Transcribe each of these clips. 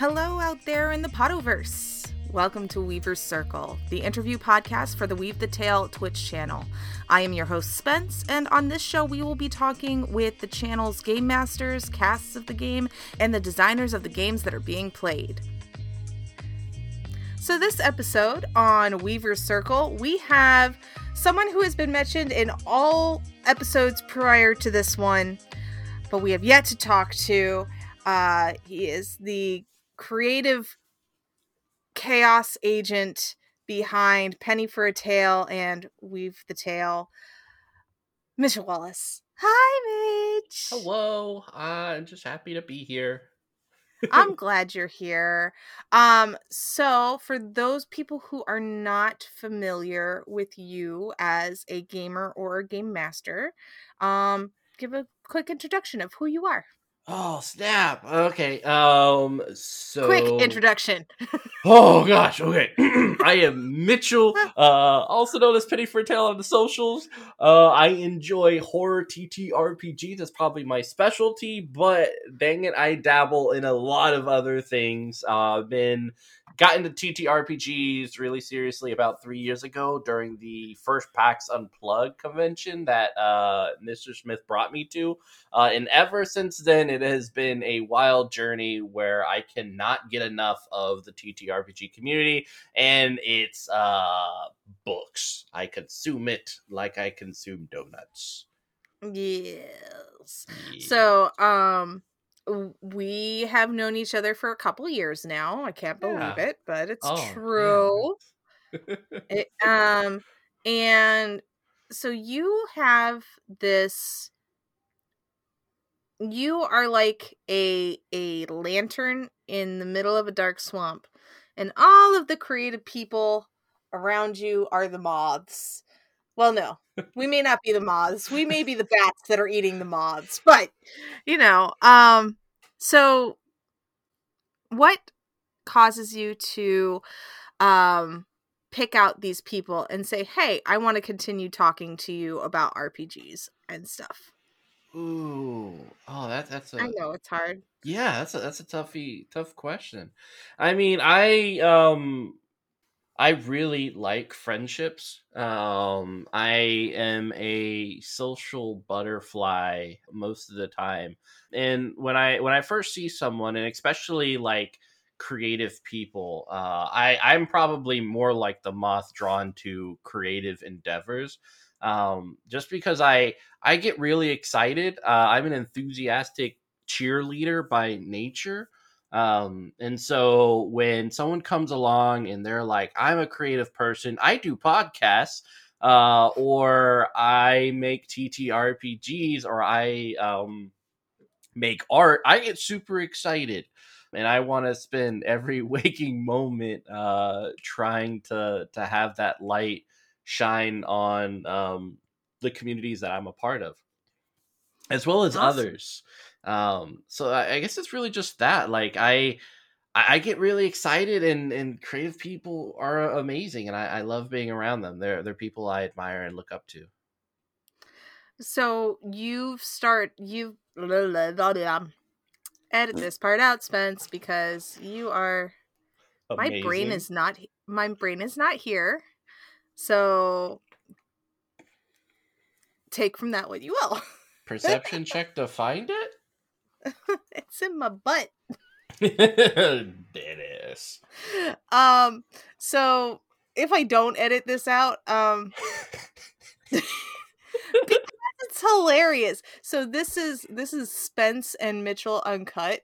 Hello out there in the Podoverse. Welcome to Weaver's Circle, the interview podcast for the Weave the Tale Twitch channel. I am your host, Spence, and on this show, we will be talking with the channel's game masters, casts of the game, and the designers of the games that are being played. So, this episode on Weaver's Circle, we have someone who has been mentioned in all episodes prior to this one, but we have yet to talk to. Uh, he is the creative chaos agent behind Penny for a Tale and Weave the Tale, Mitchell Wallace. Hi, Mitch. Hello. I'm just happy to be here. I'm glad you're here. Um, so for those people who are not familiar with you as a gamer or a game master, um, give a quick introduction of who you are. Oh snap! Okay, um, so Quick introduction. Oh gosh, okay. I am Mitchell, uh, also known as Penny for a Tale on the socials. Uh, I enjoy horror TTRPG. That's probably my specialty, but dang it, I dabble in a lot of other things. Uh, I've been got into TTRPGs really seriously about three years ago during the first PAX Unplugged convention that uh, Mr. Smith brought me to. Uh, and ever since then, it has been a wild journey where I cannot get enough of the TTRPG community and its uh, books. I consume it like I consume donuts. Yes. Yeah. So, um, we have known each other for a couple years now. I can't believe Yeah. it, but it's Oh, true. It, um, and so you have this. You are like a a lantern in the middle of a dark swamp, and all of the creative people around you are the moths. Well, no, we may not be the moths. We may be the bats that are eating the moths, but you know, um, so what causes you to um pick out these people and say, "Hey, I want to continue talking to you about RPGs and stuff." Ooh, oh, that that's a I know it's hard. Yeah, that's a that's a toughy tough question. I mean, I um I really like friendships. Um I am a social butterfly most of the time. And when I when I first see someone and especially like creative people, uh I I'm probably more like the moth drawn to creative endeavors. Um just because I I get really excited. Uh I'm an enthusiastic cheerleader by nature. Um, and so when someone comes along and they're like, I'm a creative person, I do podcasts, uh, or I make TTRPGs, or I um, make art, I get super excited. And I want to spend every waking moment uh, trying to to have that light shine on um, the communities that I'm a part of, as well as Awesome. others. Um so I, I guess it's really just that like i i get really excited and and creative people are amazing and i, I love being around them. They're they're people i admire and look up to. So you've start you edit this part out, Spence, because you are my brain is not my brain is not here. So take from that what you will. perception check to find it it's in my butt. it is Um so if I don't edit this out, um because it's hilarious. So this is this is Spence and Mitchell uncut.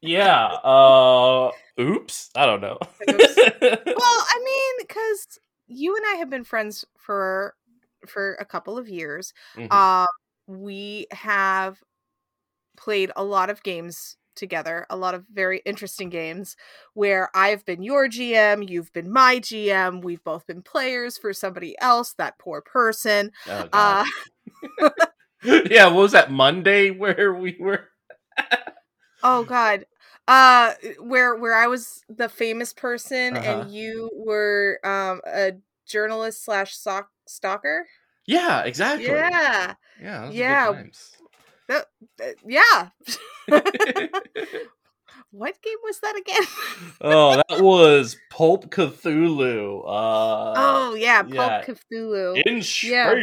yeah uh oops i don't know Oops. well, I mean, because you and I have been friends for for a couple of years. Mhm. Um, we have played a lot of games together, a lot of very interesting games where I've been your GM, you've been my GM, we've both been players for somebody else, that poor person. Oh, Uh. yeah what was that monday where we were oh god. Uh where where I was the famous person Uh-huh. and you were um a journalist slash sock stalker. yeah exactly Yeah. yeah those Yeah. yeah. what game was that again? oh, that was Pulp Cthulhu. Uh, oh yeah, Pulp yeah. Cthulhu. in space. Yeah.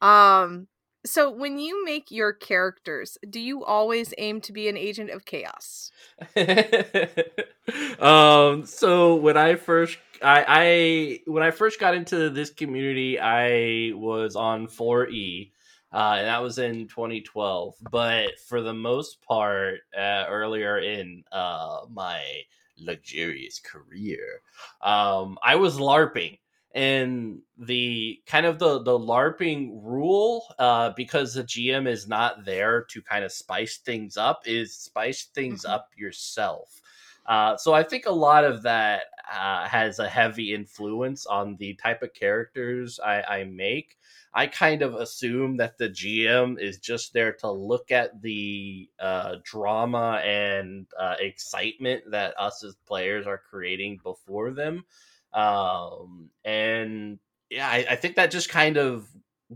Um so when you make your characters, do you always aim to be an agent of chaos? um so when I first I I when I first got into this community, I was on 4E. Uh, and that was in 2012. But for the most part, uh, earlier in uh, my luxurious career, um, I was LARPing and the kind of the the larping rule uh because the gm is not there to kind of spice things up is spice things Mhm. up yourself. Uh so i think a lot of that uh has a heavy influence on the type of characters i i make. I kind of assume that the gm is just there to look at the uh drama and uh excitement that us as players are creating before them um and yeah I, I think that just kind of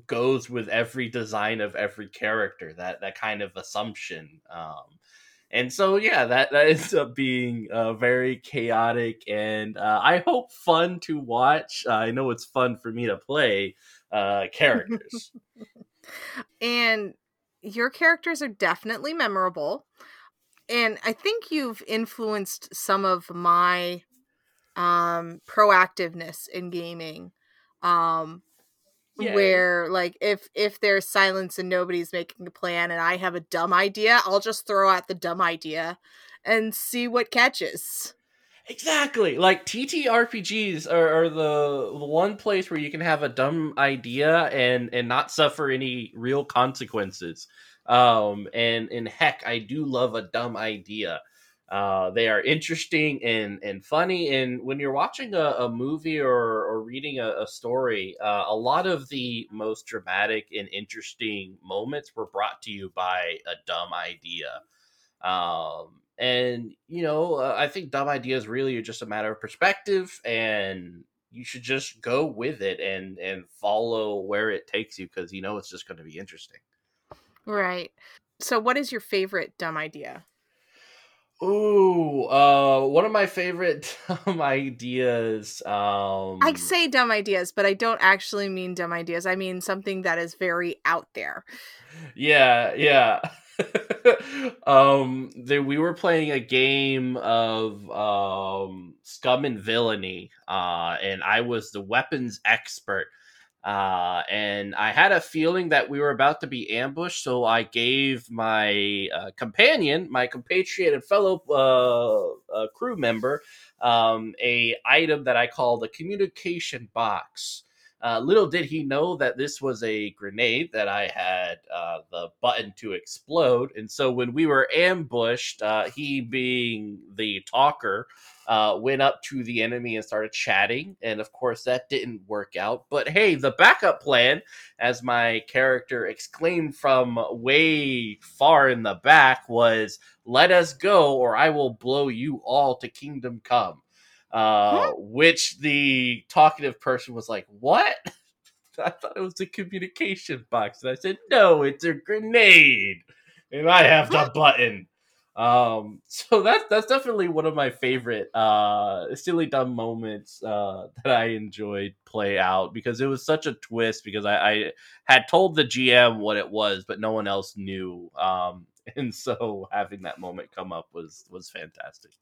goes with every design of every character that that kind of assumption um and so yeah that that ends up being uh, very chaotic and uh, i hope fun to watch. Uh, i know it's fun for me to play uh characters. And your characters are definitely memorable and i think you've influenced some of my um proactiveness in gaming um Yeah. where like if if there's silence and nobody's making a plan and i have a dumb idea i'll just throw out the dumb idea and see what catches Exactly. Like TTRPGs are, are the the one place where you can have a dumb idea and and not suffer any real consequences. Um and and heck, I do love a dumb idea. Uh, they are interesting and and funny. And when you're watching a, a movie or or reading a, a story, uh, a lot of the most dramatic and interesting moments were brought to you by a dumb idea. Um, and you know, uh, I think dumb ideas really are just a matter of perspective, and you should just go with it and and follow where it takes you because you know it's just going to be interesting. right so what is your favorite dumb idea Ooh, uh, one of my favorite dumb ideas. Um, i say dumb ideas but i don't actually mean dumb ideas i mean something that is very out there yeah yeah um they, we were playing a game of um scum and villainy uh and i was the weapons expert uh and i had a feeling that we were about to be ambushed so i gave my uh, companion my compatriot and fellow uh, uh crew member um a item that i call the communication box uh, little did he know that this was a grenade that I had uh, the button to explode. And so when we were ambushed, he being the talker, uh, went up to the enemy and started chatting. And of course, that didn't work out. But hey, the backup plan, as my character exclaimed from way far in the back, was let us go or I will blow you all to kingdom come uh, which the talkative person was like, "What?" I thought it was a communication box, and I said, "No, it's a grenade, and I have the button." Um, so that's that's definitely one of my favorite uh, silly dumb moments uh, that I enjoyed play out because it was such a twist because I, I had told the GM what it was, but no one else knew. Um, and so having that moment come up was was fantastic.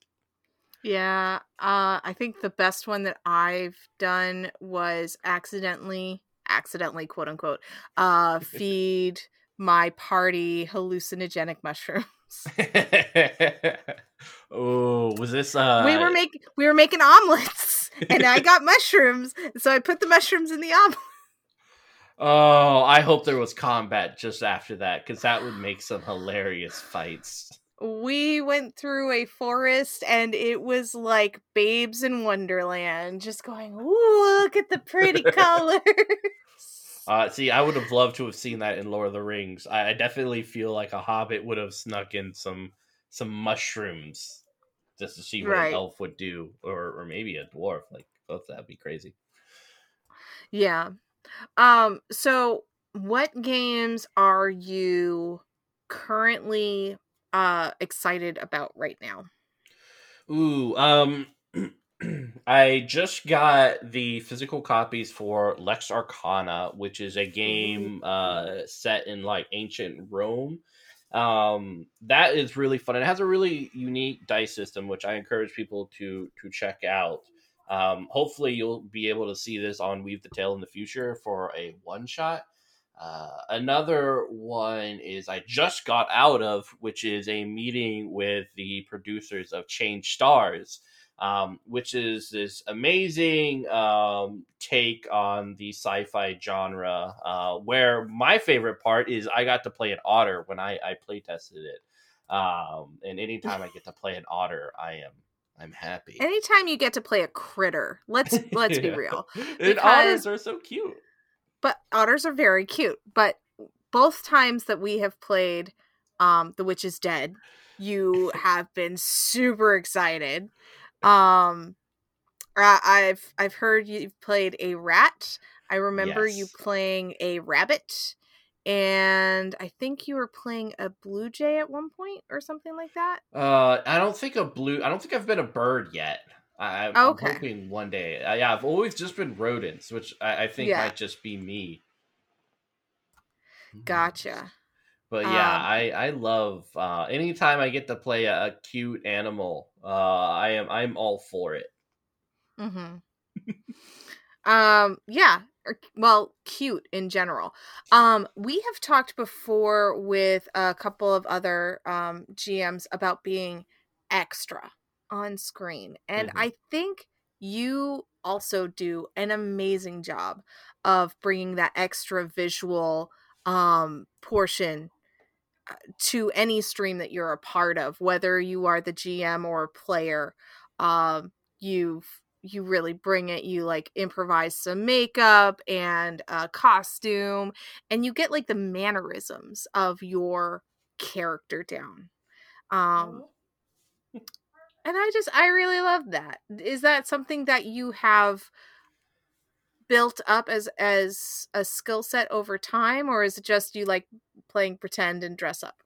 Yeah, uh, I think the best one that I've done was accidentally, accidentally, quote unquote, uh, feed my party hallucinogenic mushrooms. oh, was this uh we were making we were making omelets, and I got mushrooms, so I put the mushrooms in the omelet. Oh, I hope there was combat just after that cuz that would make some hilarious fights. We went through a forest, and it was like Babes in Wonderland, just going, "Ooh, look at the pretty colors." Uh, see, I would have loved to have seen that in Lord of the Rings. I, I definitely feel like a hobbit would have snuck in some some mushrooms just to see what Right. an elf would do, or or maybe a dwarf. Like both that'd be crazy. Yeah. Um, so what games are you currently uh excited about right now? Ooh, um I just got the physical copies for Lex Arcana, which is a game uh set in like ancient Rome. Um that is really fun. It has a really unique dice system which I encourage people to to check out. Um hopefully you'll be able to see this on Weave the Tale in the future for a one shot. Uh, another one is I just got out of, which is a meeting with the producers of Change Stars, um, which is this amazing um, take on the sci-fi genre. Uh, where my favorite part is I got to play an otter when I, I play tested it, um, and anytime I get to play an otter, I am I'm happy. Anytime you get to play a critter, let's let's be real. and Because- otters are so cute. But otters are very cute. But both times that we have played um The Witch is Dead, you have been super excited. Um I- I've I've heard you've played a rat. I remember you playing a rabbit. And I think you were playing a blue jay at one point or something like that. Uh, I don't think a blue. I don't think I've been a bird yet. I, I'm Okay. hoping one day. Uh, yeah, I've always just been rodents, which I, I think Yeah. might just be me. Gotcha. But yeah, Um, I I love uh, anytime I get to play a, a cute animal. Uh, I am I'm all for it. Mm-hmm. um, yeah. or- Well, cute in general. Um, we have talked before with a couple of other um GMs about being extra on screen, and Mhm. I think you also do an amazing job of bringing that extra visual um portion to any stream that you're a part of whether you are the gm or a player um you you really bring it you like improvise some makeup and a costume and you get like the mannerisms of your character down um and i just i really love that. Is that something that you have built up as as a skill set over time or is it just you like playing pretend and dress up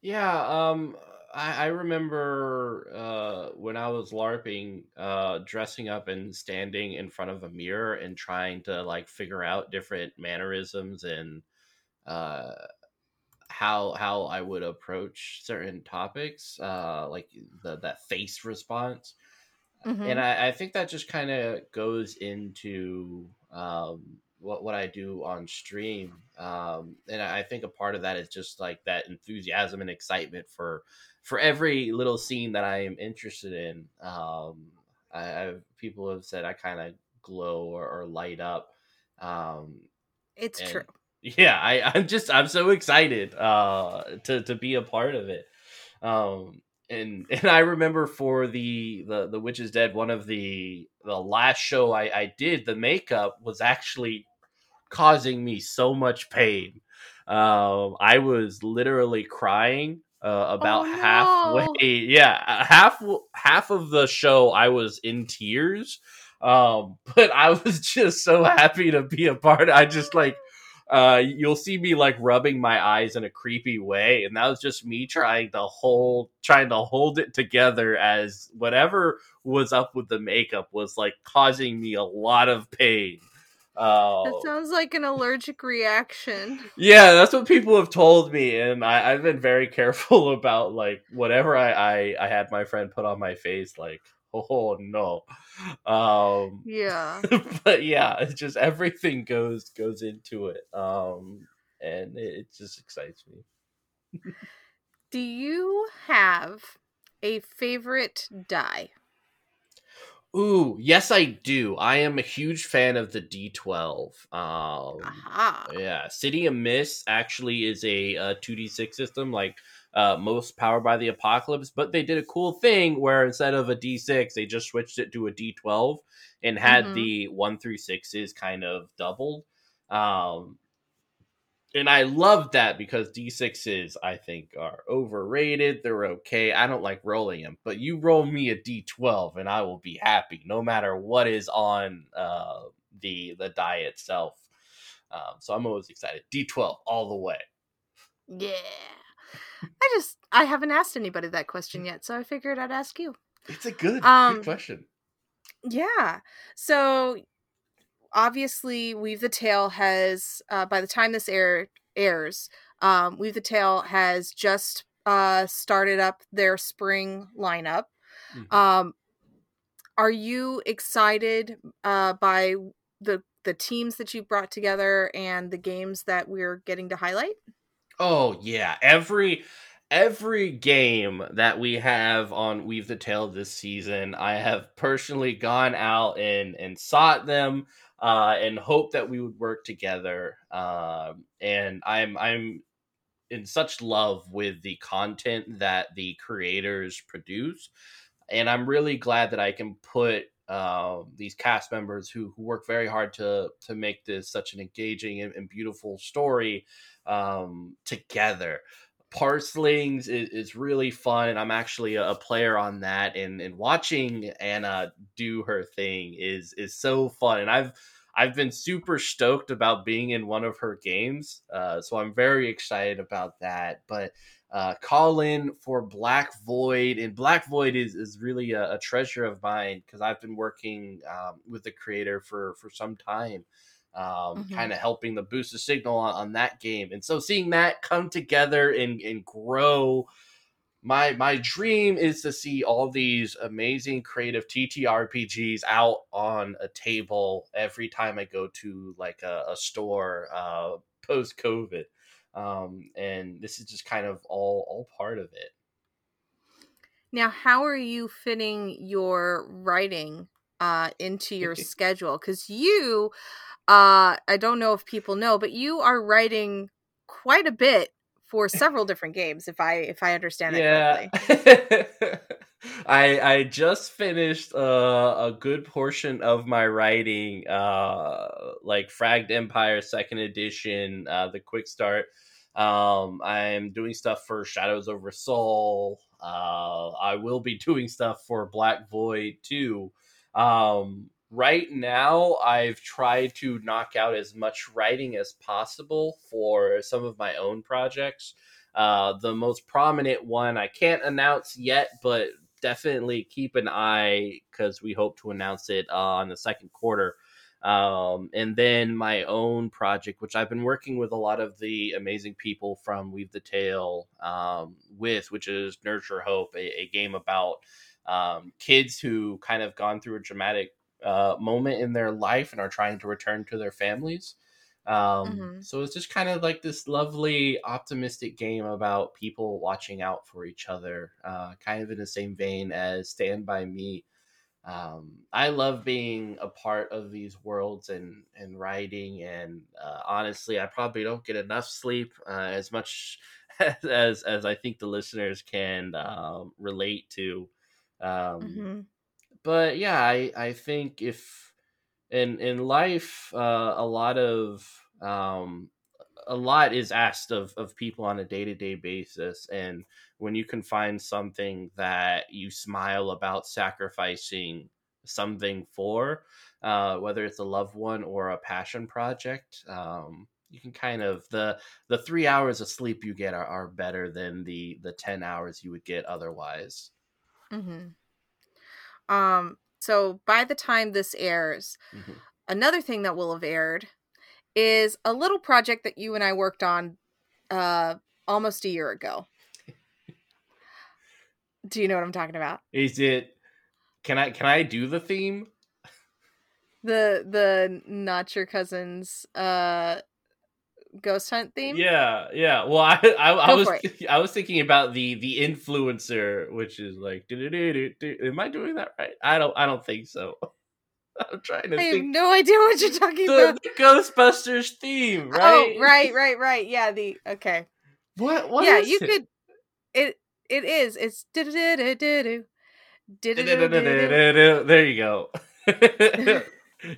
Yeah, um, I, I remember uh, when I was LARPing, uh, dressing up and standing in front of a mirror and trying to like figure out different mannerisms and uh, how how I would approach certain topics, uh, like the that face response. Mhm. And I, I think that just kind of goes into um, what what I do on stream, um, and I I think a part of that is just like that enthusiasm and excitement for for every little scene that I am interested in. Um, I, I've, people have said I kind of glow or, or light up. Um, it's true yeah, I, I'm just I'm so excited uh, to to be a part of it. Um, and and I remember for the the the Witch is Dead, one of the the last show I, I did, the makeup was actually causing me so much pain. Um, I was literally crying uh, about Oh, no. halfway. Yeah, half half of the show I was in tears. Um, but I was just so happy to be a part. I just like uh you'll see me like rubbing my eyes in a creepy way and that was just me trying to hold trying to hold it together as whatever was up with the makeup was like causing me a lot of pain uh that sounds like an allergic reaction. Yeah that's what people have told me and I, i've been very careful about like whatever I, I i had my friend put on my face like oh no. Um yeah. but yeah, it's just everything goes goes into it, um, and it, it just excites me. do you have a favorite die Ooh, yes, I do. I am a huge fan of the D12. Um, aha yeah, City of Mist actually is a, uh 2d6 system, like uh, most Powered by the Apocalypse, but they did a cool thing where instead of a d6, they just switched it to a d12 and had Mhm. the one through sixes kind of doubled. Um, and I love that because d6s I think are overrated. They're okay. I don't like rolling them, but you roll me a d12 and I will be happy, no matter what is on uh, the the die itself. Um, so I'm always excited. D12 all the way. yeah I just I haven't asked anybody that question yet, so I figured I'd ask you. It's a good, Um, good question. Yeah. So obviously, Weave the Tale has uh, by the time this air airs, um, Weave the Tale has just uh, started up their spring lineup. Mhm. Um, are you excited uh, by the the teams that you brought together and the games that we're getting to highlight? Oh yeah, every every game that we have on Weave the Tale this season, I have personally gone out and and sought them uh, and hope that we would work together. Um, and I'm I'm in such love with the content that the creators produce, and I'm really glad that I can put uh, these cast members who who work very hard to to make this such an engaging and, and beautiful story um, together. Parslings is, is really fun, and I'm actually a, a player on that. And and watching Anna do her thing is is so fun, and I've I've been super stoked about being in one of her games, uh, so I'm very excited about that. But uh, call in for Black Void, and Black Void is is really a, a treasure of mine because I've been working um, with the creator for for some time um, Mhm. kind of helping the boost the signal on, on that game. And so seeing that come together and, and grow, my my dream is to see all these amazing creative TTRPGs out on a table every time I go to like a, a store uh, post COVID. Um, and this is just kind of all all part of it. Now, how are you fitting your writing uh, into your schedule? Because you, uh, I don't know if people know, but you are writing quite a bit for several different games. If I if I understand that correctly. I I just finished uh, a good portion of my writing, uh, like Fragged Empire Second Edition, uh, the quick start. Um, I'm doing stuff for Shadows over Sol. Uh, I will be doing stuff for Black Void too. Um, right now, I've tried to knock out as much writing as possible for some of my own projects. Uh, the most prominent one I can't announce yet, but definitely keep an eye because we hope to announce it uh, on the second quarter. Um, and then my own project, which I've been working with a lot of the amazing people from Weave the Tale um, with, which is Nurture Hope, a, a game about um, kids who kind of gone through a dramatic uh, moment in their life and are trying to return to their families. Um, Mhm. So it's just kind of like this lovely, optimistic game about people watching out for each other, uh, kind of in the same vein as Stand By Me. Um, I love being a part of these worlds and, and writing, and uh, honestly, I probably don't get enough sleep uh, as much as as I think the listeners can um, relate to. Um, Mhm. But yeah, I I think if in in life, uh, a lot of um, a lot is asked of of people on a day to day basis, and when you can find something that you smile about sacrificing something for, uh, whether it's a loved one or a passion project. Um, you can kind of the the three hours of sleep you get are, are better than the the 10 hours you would get otherwise Mhm. Um. So by the time this airs, Mhm. another thing that will have aired is a little project that you and I worked on uh almost a year ago. Do you know what I'm talking about? is it can i can i do the theme The the not your cousin's uh ghost hunt theme? Yeah, yeah. Well, I I, I was I was thinking about the the influencer, which is like, am I doing that right? I don't I don't think so. I'm trying to think I have no idea what you're talking the, about. the Ghostbusters theme, oh, right? Oh, right, right, right. Yeah, the okay. What what yeah, is you it? could it it is. It's do-do-do-do-do-do. There you go.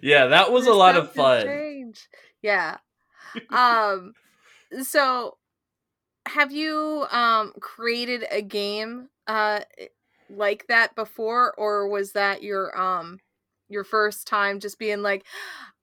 yeah, that was a lot of fun. Strange. Yeah. Um so have you um created a game uh like that before or was that your um your first time just being like,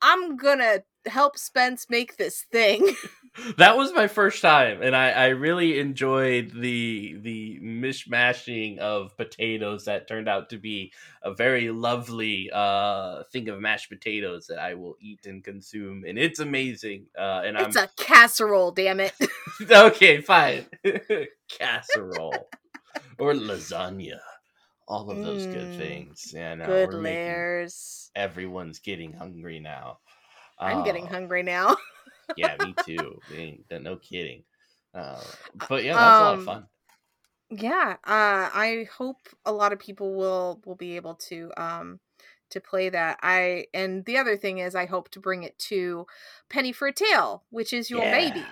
I'm gonna help Spence make this thing. that was my first time, and I, I really enjoyed the the mishmashing of potatoes that turned out to be a very lovely uh, thing of mashed potatoes that I will eat and consume, and it's amazing. Uh, and it's I'm a casserole, damn it. okay, fine, casserole or lasagna. All of those good Mm, things. Yeah, no, Good layers. everyone's getting hungry now. I'm getting Uh, hungry now. yeah, me too. Ain't- no kidding. Uh, but yeah, that's a lot of Um, fun. yeah uh i hope a lot of people will will be able to um to play that i and the other thing is i hope to bring it to penny for a tale which is your baby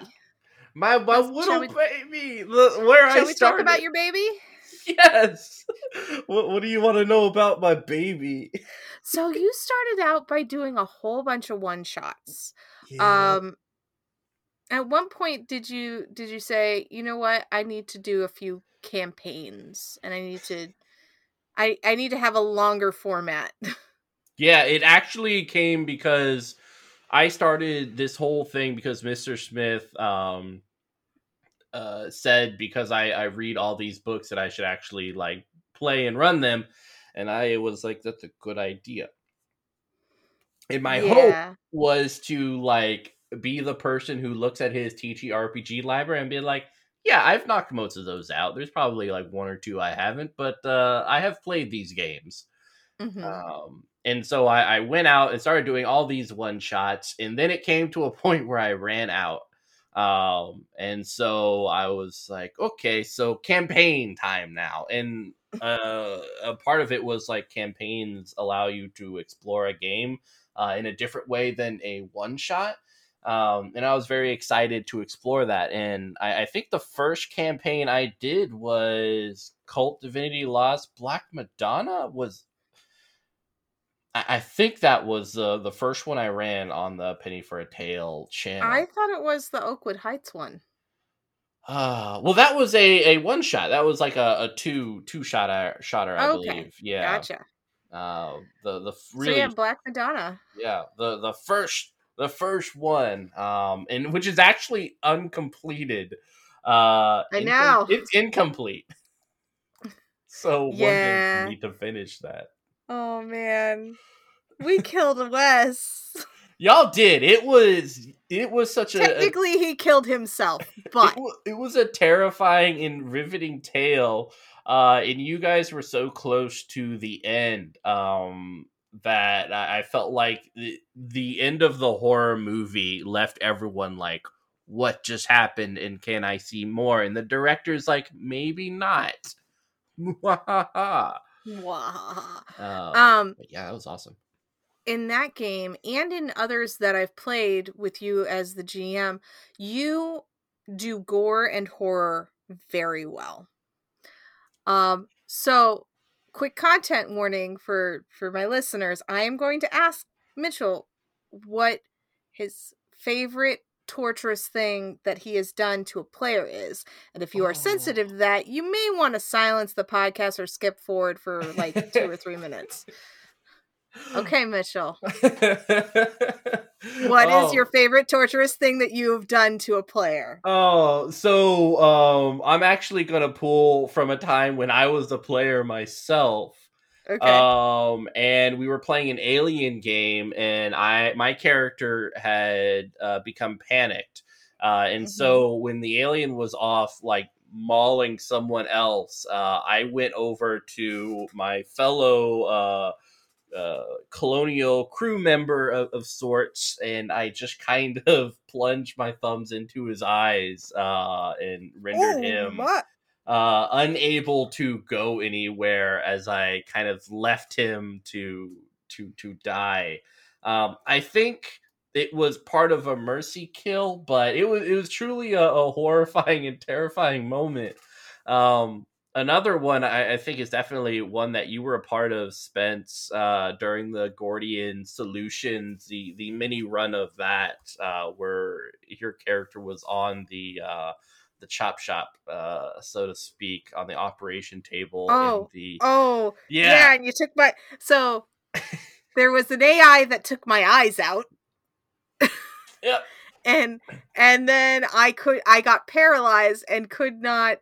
My my Let's- little we- baby, where shall we started. talk about your baby yes. what What do you want to know about my baby? so you started out by doing a whole bunch of one shots Yeah. um at one point did you did you say you know what i need to do a few campaigns and i need to i i need to have a longer format Yeah, it actually came because I started this whole thing because Mr. Smith um uh said because I I read all these books that I should actually like play and run them and I was like that's a good idea. And my hope was to like be the person who looks at his TTRPG library and be like, yeah, I've knocked most of those out. There's probably like one or two I haven't, but uh I have played these games. Mhm. Um, and so I, I went out and started doing all these one shots, and then it came to a point where I ran out. Um, and so I was like, okay, so campaign time now. And uh, a part of it was like campaigns allow you to explore a game uh, in a different way than a one shot. Um, and I was very excited to explore that. And I, I think the first campaign I did was KULT Divinity Lost Black Madonna was I, I think that was uh, the first one I ran on the Penny for a Tale channel. I thought it was the Oakwood Heights one. Uh, well, that was a, a one shot. That was like a, a two two shot shotter, I Okay, believe. Yeah. Gotcha. Uh, the the really So yeah, Black Madonna. yeah the the first the first one um and which is actually uncompleted. Uh, I know. it's incomplete. So one day Yeah. we need to finish that. Oh man, we killed Wes. Y'all did. It was it was such a, a Technically, he killed himself, but it, it was a terrifying and riveting tale uh and you guys were so close to the end um that i, felt like the, the end of the horror movie left everyone like what just happened and can i see more and the director's like maybe not. Wah. uh, um, yeah that was awesome in that game and in others that I've played with you as the GM, you do gore and horror very well. Um, so quick content warning for for my listeners. I am going to ask Mitchell what his favorite torturous thing that he has done to a player is. And if you are Oh. sensitive to that, you may want to silence the podcast or skip forward for like 2 or 3 minutes. Okay, Mitchell. What is your Oh. favorite torturous thing that you have done to a player? Oh, so um I'm actually gonna pull from a time when I was a player myself. Okay. Um and we were playing an alien game and I my character had uh, become panicked. Uh and so when the alien was off like mauling someone else, uh I went over to my fellow uh colonial crew member of, of sorts, and I just kind of plunged my thumbs into his eyes uh, and rendered him what? uh, unable to go anywhere as I kind of left him to to to die. Um, I think it was part of a mercy kill, but it was it was truly a, a horrifying and terrifying moment. Um, another one I, I think is definitely one that you were a part of, Spence, uh, during the Gordian Solutions, the the mini run of that, uh, where your character was on the uh, the chop shop, uh, so to speak, on the operation table. Oh, the Oh, yeah. yeah, and you took my so there was an AI that took my eyes out. Yep. and and then I could I got paralyzed and could not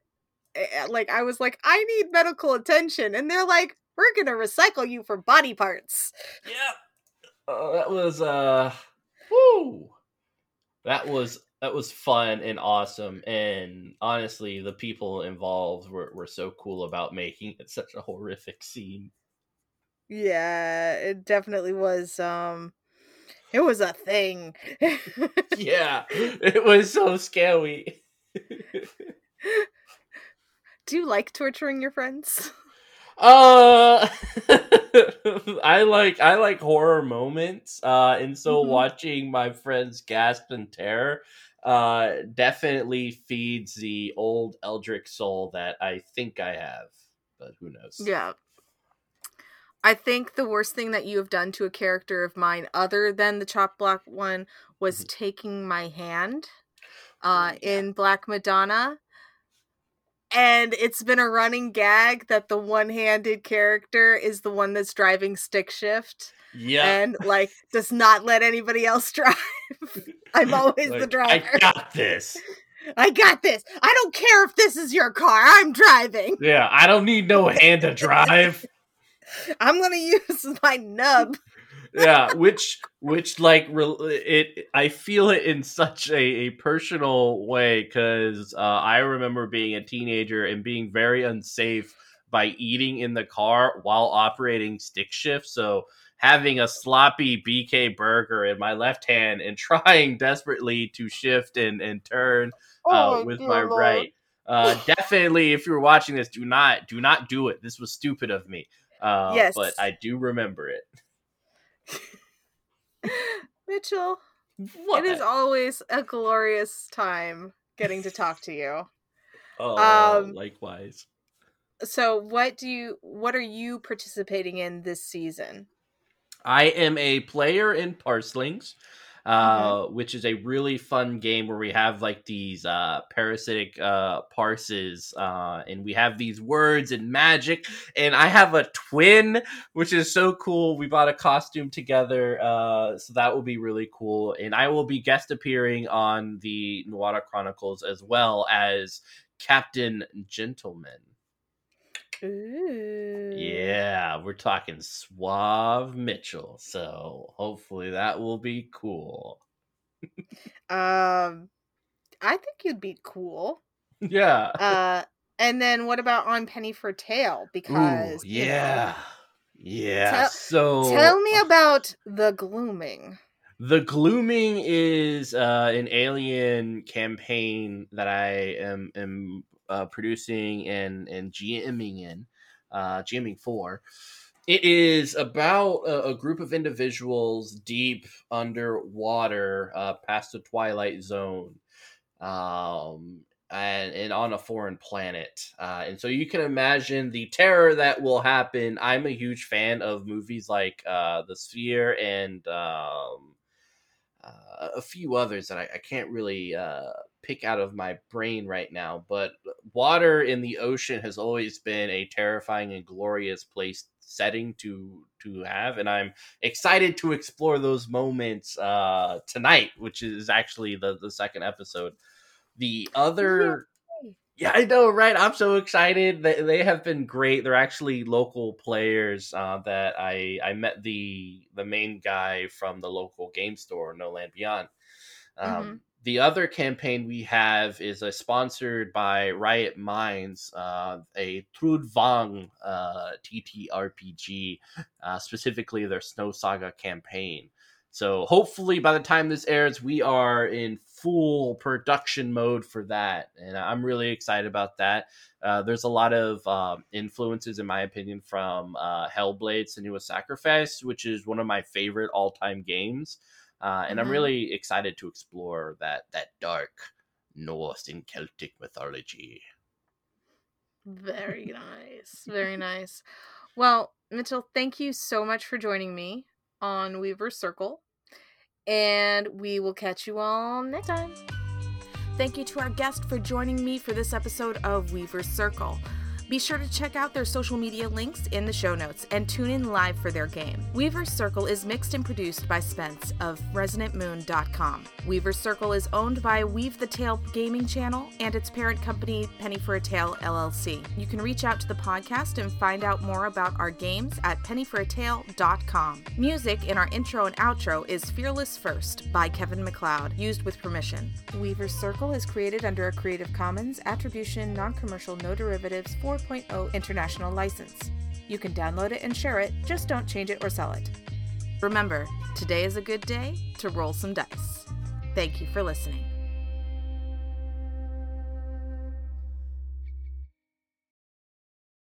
like I was like I need medical attention and they're like we're going to recycle you for body parts. Yeah. Uh, that was uh whoo. That was that was fun and awesome and honestly the people involved were, were so cool about making it such a horrific scene. Yeah, it definitely was um it was a thing. yeah. It was so scary. Do you like torturing your friends? Uh, I like I like horror moments. Uh, and so Mhm. watching my friends gasp in terror, uh, definitely feeds the old eldritch soul that I think I have, but who knows? Yeah. I think the worst thing that you have done to a character of mine, other than the chop block one, was Mhm. taking my hand uh, Ooh, yeah. in Black Madonna. And it's been a running gag that the one handed character is the one that's driving stick shift Yeah. and, like, does not let anybody else drive. I'm always the driver. I got this. I got this. I don't care if this is your car. I'm driving. Yeah, I don't need no hand to drive. I'm going to use my nub. Yeah which which like it i feel it in such a, a personal way because uh, i remember being a teenager and being very unsafe by eating in the car while operating stick shift. So having a sloppy bk burger in my left hand and trying desperately to shift and, and turn uh, with my right. Uh, definitely if you're watching this do not do not do it. This was stupid of me. Uh, Yes. but i do remember it Mitchell, what? it is always a glorious time getting to talk to you. Oh, Um, likewise. So, what do you what are you participating in this season? I am a player in Parslings, uh, Mm-hmm. which is a really fun game where we have like these uh, parasitic uh, parses, uh, and we have these words and magic. And I have a twin, which is so cool. We bought a costume together, uh, so that will be really cool. And I will be guest appearing on the Nuada Chronicles as well as Captain Gentleman. Ooh. Yeah, we're talking Suave Mitchell. So hopefully that will be cool. Um I think you'd be cool. Yeah. Uh and then what about on Penny for Tale because Ooh, you know, yeah. Yeah. Tell- so Tell me about the glooming. The Glooming is uh, an alien campaign that I am am uh, producing and and GMing in, uh, GMing for. It is about a, a group of individuals deep underwater, uh, past the Twilight Zone, um, and, and on a foreign planet. Uh, and so you can imagine the terror that will happen. I'm a huge fan of movies like uh, The Sphere and um, uh, a few others that I, I can't really uh, pick out of my brain right now. But water in the ocean has always been a terrifying and glorious place setting to to have and i'm excited to explore those moments uh tonight which is actually the the second episode the other yeah, I know, right? I'm so excited. They, they have been great. They're actually local players uh, that I I met the the main guy from the local game store, No Land Beyond. Um, Mhm. The other campaign we have is uh, sponsored by Riot Minds, uh, a Trudvang uh, TTRPG, uh, specifically their Snow Saga campaign. So hopefully by the time this airs, we are in full production mode for that, and I'm really excited about that. Uh, there's a lot of um, influences, in my opinion, from uh, Hellblade: Senua's Sacrifice, which is one of my favorite all-time games, uh, and I'm Mhm. really excited to explore that that dark Norse and Celtic mythology. Very nice. Very nice. Well, Mitchell, thank you so much for joining me on Weaver Circle. And we will catch you all next time. Thank you to our guest for joining me for this episode of Weaver Circle. Be sure to check out their social media links in the show notes and tune in live for their game. Weaver's Circle is mixed and produced by Spence of ResonantMoon.com. Weaver's Circle is owned by Weave the Tale Gaming Channel and its parent company, Penny for a Tale LLC. You can reach out to the podcast and find out more about our games at pennyforatale.com. Music in our intro and outro is Fearless First by Kevin MacLeod, used with permission. Weaver's Circle is created under a Creative Commons Attribution Non Commercial No Derivatives 4.0 international license. You can download it and share it, just don't change it or sell it. Remember, today is a good day to roll some dice. Thank you for listening.